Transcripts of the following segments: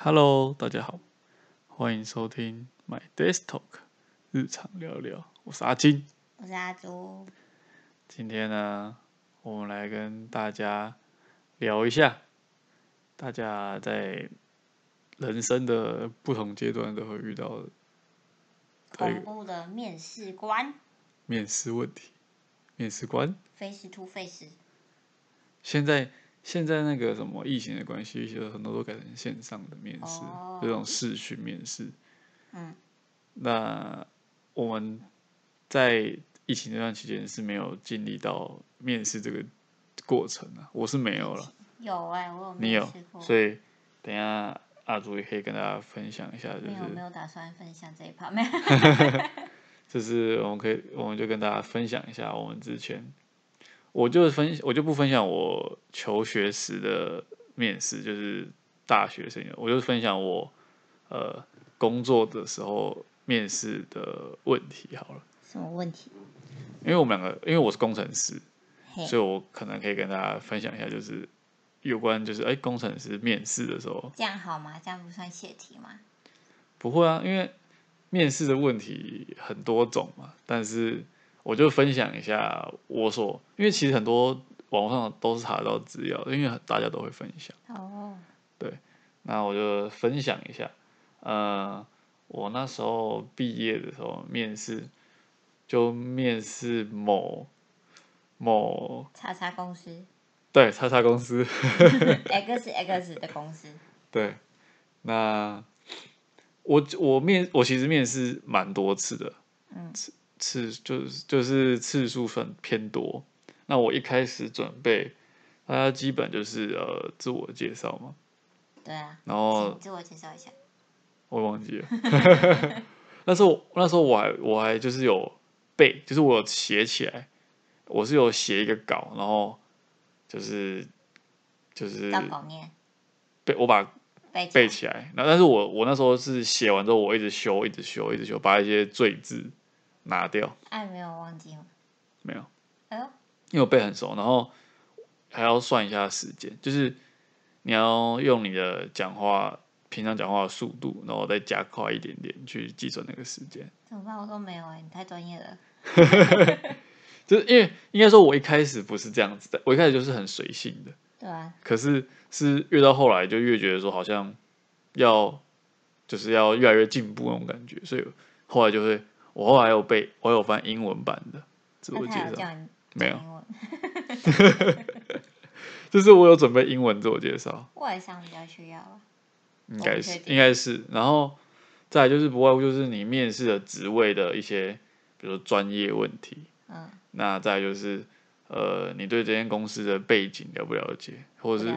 Hello，大家好，欢迎收听 My Desk Talk 日常聊聊，我是阿金。我是阿朱，今天呢，我们来跟大家聊一下，大家在人生的不同阶段都会遇到恐怖的面试官面试问题。面试官，face to face，现在现在那个什么疫情的关系，就很多都改成线上的面试，哦。这种视讯面试。嗯，那我们在疫情这段期间是没有经历到面试这个过程啊，我是没有了，有哎、我有你有？所以等一下阿朱也可以跟大家分享一下，就没有没有打算分享这一趴，没有，就是我们可以，我们就跟大家分享一下我们之前，我就分我就不分享我求学时的面试，就是大学生，我就分享我呃工作的时候面试的问题好了。什么问题？因为我们两个，因为我是工程师，所以我可能可以跟大家分享一下，就是有关就是哎、工程师面试的时候，这样好吗？这样不算泄题吗？不会啊，因为面试的问题很多种嘛，但是我就分享一下我所，因为其实很多网络上都是查得到资料，因为大家都会分享，哦，那我就分享一下，呃，我那时候毕业的时候面试，就面试某某叉叉公司。对叉叉公司。X X 的公司，对，那我我面我其实面试蛮多次的，嗯次次就是就是次数分偏多。那我一开始准备，大家基本就是呃自我介绍嘛，对啊，然后自我介绍一下。我忘记了，那时候那时候我还我还就是有背，就是我有写起来，我是有写一个稿，然后就是就是背我把背背起起来。然后，但是我我那时候是写完之后，我一直修，一直修，一直修，把一些赘字拿掉，来，哎，没有忘记吗？没有，哎呦，因为我背很熟，然后还要算一下时间，就是你要用你的讲话平常讲话的速度，然后再加快一点点去计算那个时间。怎么办？我说没有哎、你太专业了。就是因为应该说，我一开始不是这样子的，我一开始就是很随性的，对啊，可是是越到后来就越觉得说好像要就是要越来越进步那种感觉，所以后来就会我后来有背我有翻英文版的自我介绍，没有。就是我有准备英文自我介绍，外商比较需要吧。应该是应该是，然后再来就是不外乎就是你面试的职位的一些，比如说专业问题，嗯，那再来就是呃你对这间公司的背景了不了解，或者是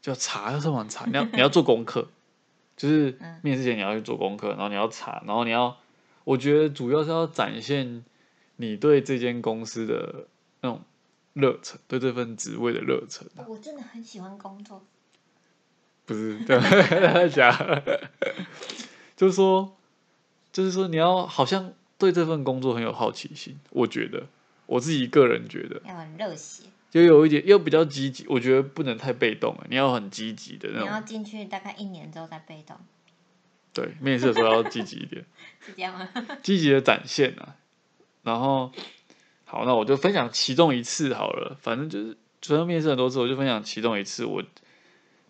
就查要上网查，你要你要做功课，就是嗯。面试前你要去做功课，然后你要查，然后你要，我觉得主要是要展现你对这间公司的那种热忱，对这份职位的热忱啊，我真的很喜欢工作。不是对吧？假的，就是说，就是说你要好像对这份工作很有好奇心，我觉得我自己个人觉得，要很热血，就有一点又比较积极，我觉得不能太被动了，你要很积极的那种你要种，进去大概一年之后再被动，对，面试的时候要积极一点。是这样吗？积极的展现啊。然后，好，那我就分享其中一次好了。反正就是，主要面试很多次，我就分享其中一次。我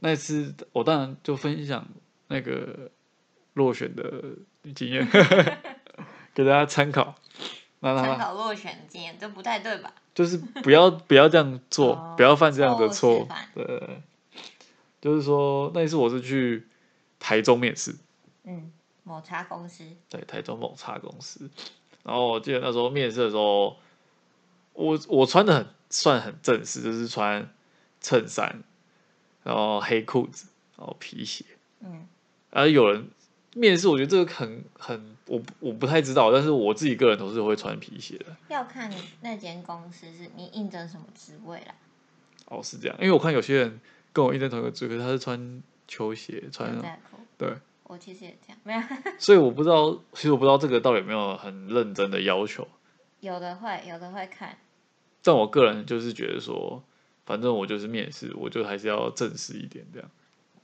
那一次，我当然就分享那个落选的经验，给大家参考。那参考落选经验，这不太对吧？就是不要不要这样做，哦不要犯这样的错对就是说那一次我是去台中面试，嗯，某茶公司，对，台中某茶公司。然后我记得那时候面试的时候，我我穿的很算很正式，就是穿衬衫，然后黑裤子，然后皮鞋。嗯，而有人面试，我觉得这个很很，我我不太知道，但是我自己个人都是会穿皮鞋的。要看你那间公司是你应征什么职位啦。哦，是这样，因为我看有些人跟我应征同一个职位，他是穿球鞋，穿牛仔裤，对，我其实也这样，没有，所以我不知道，其实我不知道这个到底有没有很认真的要求。有的会，有的会看，但我个人就是觉得说，反正我就是面试，我就还是要正式一点这样。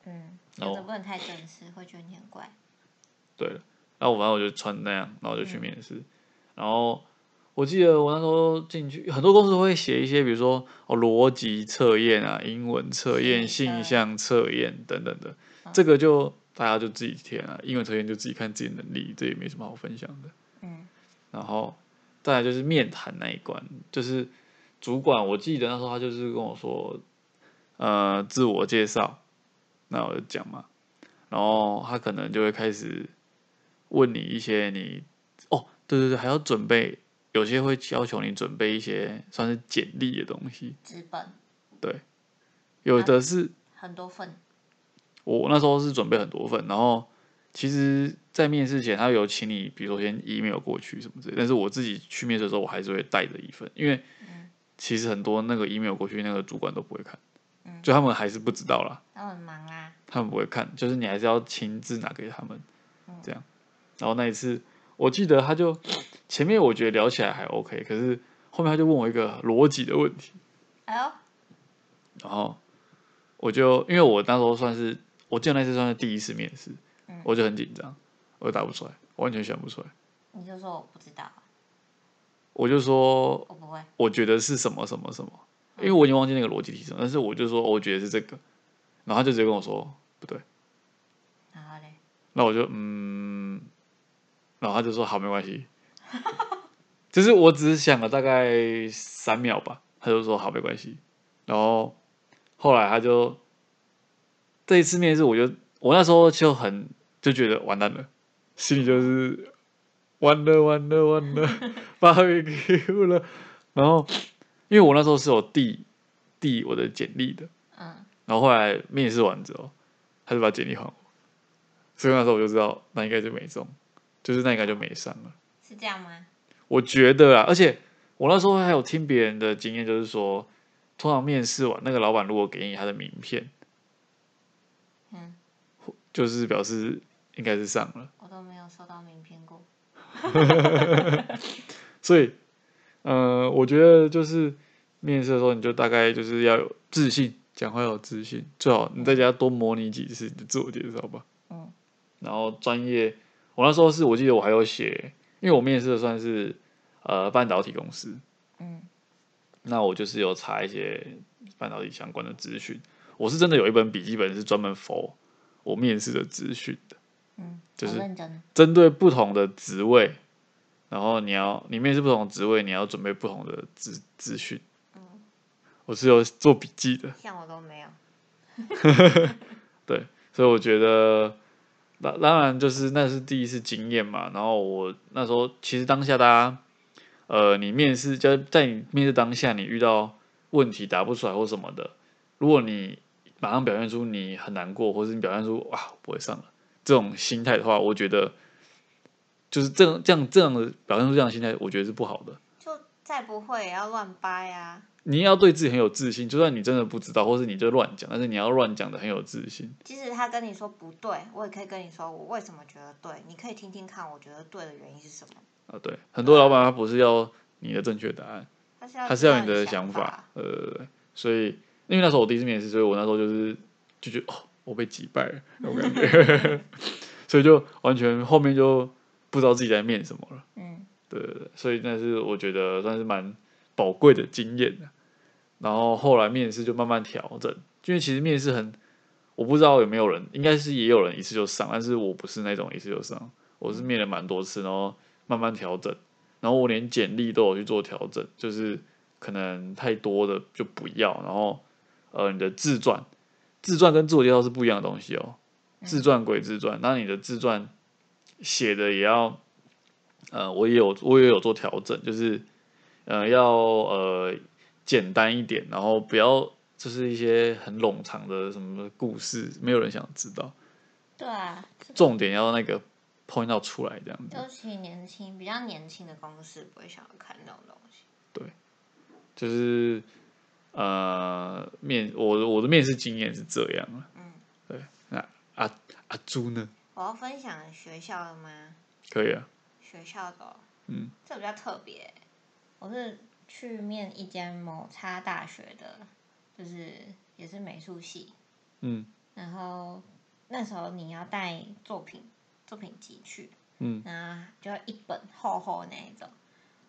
嗯，有的不能太正式，会觉得你很怪。对了，然后我反正我就穿那样，然后我就去面试。然后我记得我那时候进去，很多公司会写一些，比如说哦逻辑测验啊、英文测验、性向测验等等的，嗯这个就大家就自己填啊。英文测验就自己看自己能力，这也没什么好分享的。嗯然后再来就是面谈那一关，就是主管，我记得那时候他就是跟我说，呃，自我介绍，那我就讲嘛，然后他可能就会开始问你一些你，哦，对对对，还要准备，有些会要求你准备一些算是简历的东西，纸本对有的是很多份，我那时候是准备很多份，然后其实，在面试前他有请你，比如说先 email 过去什么之类，但是我自己去面试的时候，我还是会带着一份，因为其实很多那个 email 过去，那个主管都不会看，就他们还是不知道啦，他们很忙啊。他们不会看，就是你还是要亲自拿给他们，这样。然后那一次，我记得他就前面我觉得聊起来还 OK，可是后面他就问我一个逻辑的问题，哎呦，然后我就因为我那时候算是，我记得那次算是第一次面试，我就很紧张，我就答不出来，完全想不出来。你就说我不知道，我就说我不会。我觉得是什么什么什么，因为我已经忘记那个逻辑题什么，但是我就说我觉得是这个，然后他就直接跟我说不对，然后嘞，那我就嗯，然后他就说好没关系，就是我只是想了大概三秒吧，他就说好没关系，然后后来他就这一次面试，我就我那时候就很就觉得完蛋了，心里就是完了完了完了，barbecue 了，然后因为我那时候是有递递我的简历的，嗯，然后后来面试完之后，他就把简历还我，所以那时候我就知道那应该就没中，就是那应该就没上了。是这样吗？我觉得啊，而且我那时候还有听别人的经验，就是说，通常面试完那个老板如果给你他的名片，嗯，就是表示应该是上了。我都没有收到名片过。所以，呃，我觉得就是面试的时候，你就大概就是要有自信，讲话要有自信，最好你在家多模拟几次你的自我介绍吧。嗯。然后专业，我那时候是我记得我还有写，因为我面试的算是呃半导体公司，嗯那我就是有查一些半导体相关的资讯。我是真的有一本笔记本是专门 for 我面试的资讯的，嗯，就是。针对不同的职位，然后你要你面试不同的职位，你要准备不同的资资讯。嗯我是有做笔记的，像我都没有。对，所以我觉得，当当然就是那是第一次经验嘛。然后我那时候其实当下大家，呃，你面试就在你面试当下，你遇到问题答不出来或什么的，如果你马上表现出你很难过，或者你表现出哇不会上了这种心态的话，我觉得就是这样这样这样的表现出这样的心态，我觉得是不好的。就再不会也要乱掰啊。你要对自己很有自信，就算你真的不知道，或是你就乱讲，但是你要乱讲的很有自信。即使他跟你说不对，我也可以跟你说我为什么觉得对，你可以听听看，我觉得对的原因是什么。啊，对，很多老板他不是要你的正确答案，他是要你的想想法，呃，所以因为那时候我第一次面试，所以我那时候就是就觉得哦，我被击败了那种感觉，所以就完全后面就不知道自己在面什么了。嗯对对对，所以那是我觉得算是蛮宝贵的经验的。然后后来面试就慢慢调整，因为其实面试很，我不知道有没有人，应该是也有人一次就上，但是我不是那种一次就上，我是面了蛮多次，然后慢慢调整，然后我连简历都有去做调整，就是可能太多的就不要，然后呃你的自传，自传跟自我介绍是不一样的东西哦，自传归自传，那你的自传写的也要，呃，我也有我也有做调整，就是呃要呃简单一点，然后不要就是一些很冗长的什么故事，没有人想知道，对啊，重点要那个 point out 出来这样子。尤其年轻比较年轻的公司不会想要看这种东西。对就是呃面我我的面试经验是这样啊，嗯，对，那阿阿朱呢？我要分享学校的吗？可以啊，学校的哦、嗯，这比较特别。我是去面一间某差大学的，就是也是美术系。嗯，然后那时候你要带作品作品集去，嗯，那就要一本厚厚的那一种，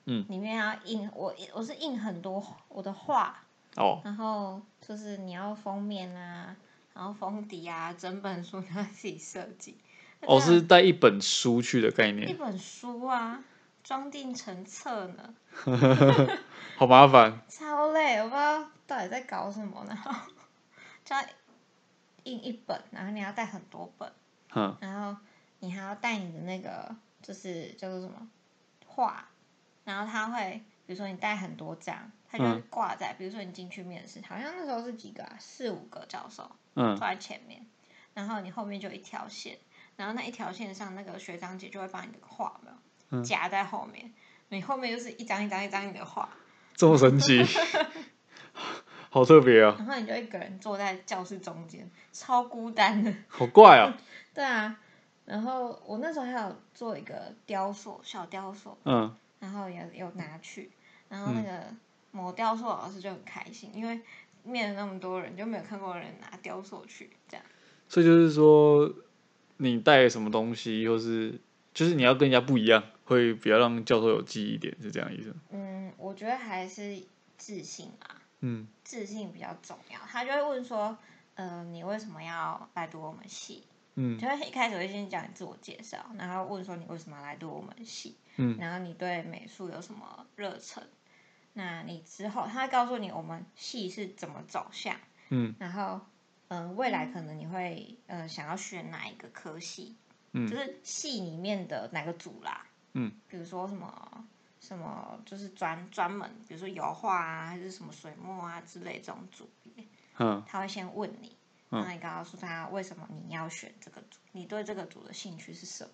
嗯，里面要印我我是印很多我的画，哦，然后就是你要封面啊，然后封底啊，整本书你要自己设计。哦，是带一本书去的概念。一，本书啊，装订成册呢，好麻烦。超累，我不知道到底在搞什么，然后 就要印一本，然后你要带很多本，嗯然后你还要带你的那个就是叫做什么画，然后他会，比如说你带很多张，他就挂在，比如说你进去面试，好像那时候是几个啊，四五个教授嗯坐在前面，然后你后面就一条线，然后那一条线上那个学长姐就会把你的画有没有嗯夹在后面，你后面就是一张一张一张你的画，这么神奇，好特别啊，然后你就一个人坐在教室中间，超孤单的。好怪啊。对啊，然后我那时候还有做一个雕塑，小雕塑，嗯，然后也有拿去，然后那个某雕塑老师就很开心，因为面了那么多人，就没有看过人拿雕塑去这样。所以就是说，你带什么东西，或是就是你要跟人家不一样，会比较让教授有记忆点，是这样意思？嗯，我觉得还是自信啊，嗯自信比较重要。他就会问说，呃，你为什么要来读我们系？嗯就会一开始会先讲你自我介绍，然后问说你为什么要来读我们系，嗯然后你对美术有什么热忱？那你之后他会告诉你我们系是怎么走向，嗯。然后嗯、呃未来可能你会呃想要选哪一个科系，嗯。就是系里面的哪个组啦，嗯，比如说什么什么就是专专门，比如说油画啊，还是什么水墨啊之类这种组别，嗯。他会先问你，嗯。然后你告诉他为什么你要选这个组，你对这个组的兴趣是什么，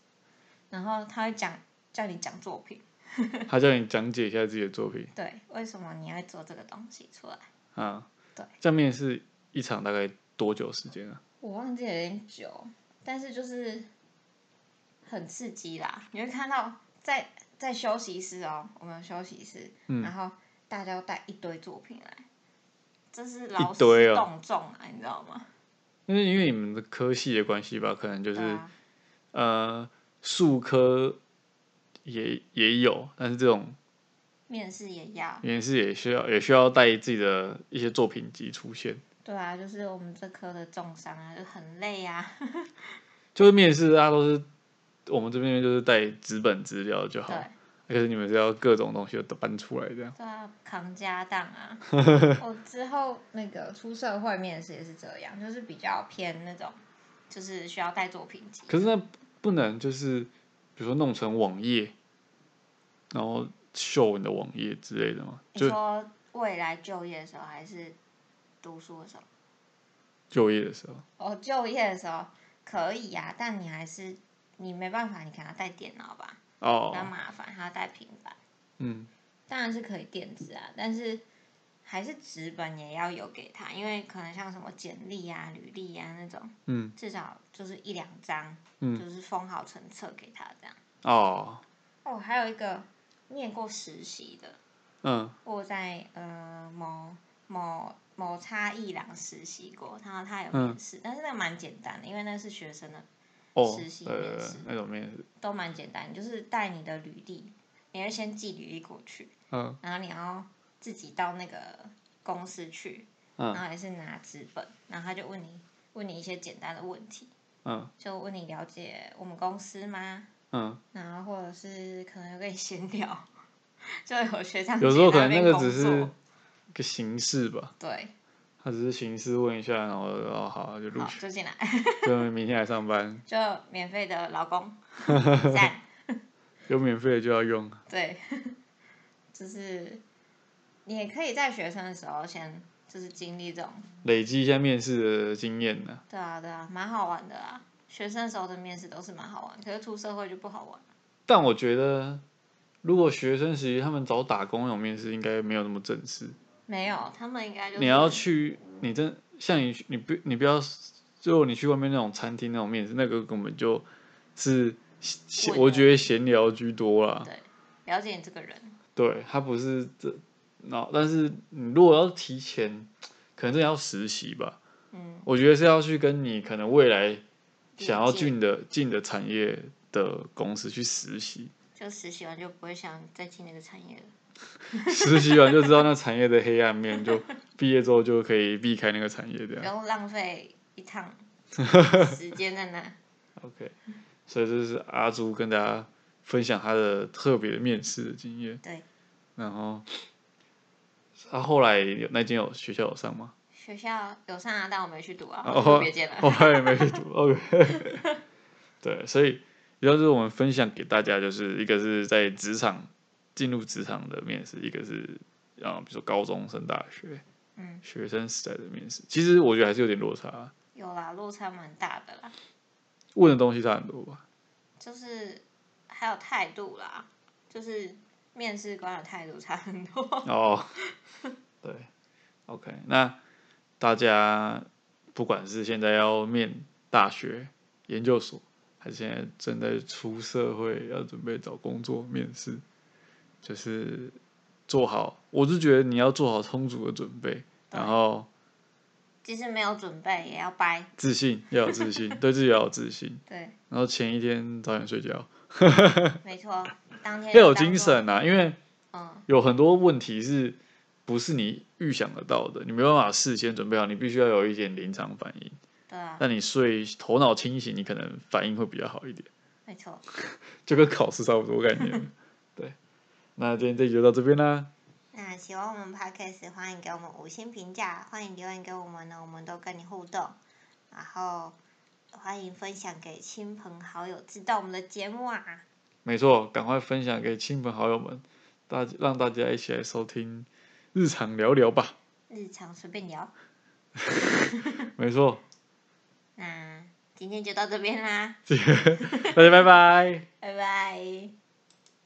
然后他会讲叫你讲作品，他叫你讲解一下自己的作品对，为什么你要做这个东西出来？啊。对，这面试一场大概多久时间啊？我忘记有点久，但是就是很刺激啦。你会看到在在休息室哦，我们有休息室，嗯然后大家都带一堆作品来，这是劳师动众啊，你知道吗？因为因为你们的科系的关系吧，可能就是、啊，呃数科也也有，但是这种面试也要，面试也需要也需要带自己的一些作品集出现。对啊，就是我们这科的重伤啊，就很累啊。就是面试，大家都是我们这边就是带纸本资料就好对，可是你们是要各种东西都搬出来这样。对啊，扛家当啊。我之后那个出社会面试也是这样，就是比较偏那种，就是需要带作品集。可是那不能就是比如说弄成网页，然后秀你的网页之类的嘛，就你说未来就业的时候还是读书的时候？就业的时候。哦，就业的时候可以呀、但你还是你没办法，你可能要带电脑吧，比较哦，麻烦，还要带平板。嗯当然是可以电子啊，但是还是纸本也要有给他，因为可能像什么简历啊、履历啊那种，嗯。至少就是一两张，嗯。就是封好成册给他这样。哦，哦，还有一个念过实习的，嗯。我在呃某某某差一两实习过，然后他有嗯。面试，但是那个蛮简单的，因为那是学生的，哦实，习呃面试，那种面试，都蛮简单，就是带你的履历，你要先寄履历过去，嗯。然后你要自己到那个公司去，嗯。然后也是拿纸本，然后他就问你问你一些简单的问题，嗯。就问你了解我们公司吗？嗯，然后或者是可能有跟你闲聊，就有学长有时候可能那个只是个形式吧，对，他只是形式问一下，然后哦好就录取，好就进来，就明天来上班，就免费的老公，赞，有免费的就要用。对，就是你也可以在学生的时候先就是经历这种，累积一下面试的经验呢。对啊对啊，蛮好玩的啦。学生时候的面试都是蛮好玩，可是出社会就不好玩。但我觉得，如果学生时期他们找打工那种面试，应该没有那么正式。没有，他们应该就是你要去，你真像你，你不你不要，如果你去外面那种餐厅那种面试，那个根本就是我觉得闲聊居多啦。对了解你这个人，对，他不是这，那但是你如果要提前，可能真的要实习吧。嗯，我觉得是要去跟你可能未来想要进的进的产业的公司去实习，就实习完就不会想再进那个产业了，实习完就知道那产业的黑暗面，就毕业之后就可以避开那个产业这样。不用浪费一趟时间在那。OK，所以这是阿朱跟大家分享他的特别的面试的经验。对。然后，他、后来有那间有学校有上吗？学校有上啊，但我没去读啊，哦我就别见了。后来也没去读。OK。对，所以以上就是我们分享给大家，就是一个是在职场进入职场的面试，一个是啊，比如说高中升大学，嗯，学生时代的面试。其实我觉得还是有点落差，有啦，落差蛮大的啦，问的东西差很多吧。就是还有态度啦，就是面试官的态度差很多。哦，对，OK，那大家不管是现在要面大学、研究所，还是现在正在出社会要准备找工作面试，就是做好，我是觉得你要做好充足的准备，然后即使没有准备，也要掰。自信要有自信，对自己要有自信，对，然后前一天早点睡觉，没错，当天要有精。神啊，因为嗯，有很多问题是不是你预想得到的？你没办法事先准备好，你必须要有一点临场反应。对啊，那你睡头脑清醒，你可能反应会比较好一点，没错。就跟考试差不多概念。对，那今天这集就到这边啦。那喜欢我们 podcast，欢迎给我们五星评价，欢迎留言给我们呢，我们都跟你互动。然后欢迎分享给亲朋好友知道我们的节目啊。没错，赶快分享给亲朋好友们，大让大家一起来收听日常聊聊吧。日常随便聊。没错，那今天就到这边啦，大家拜拜。拜拜。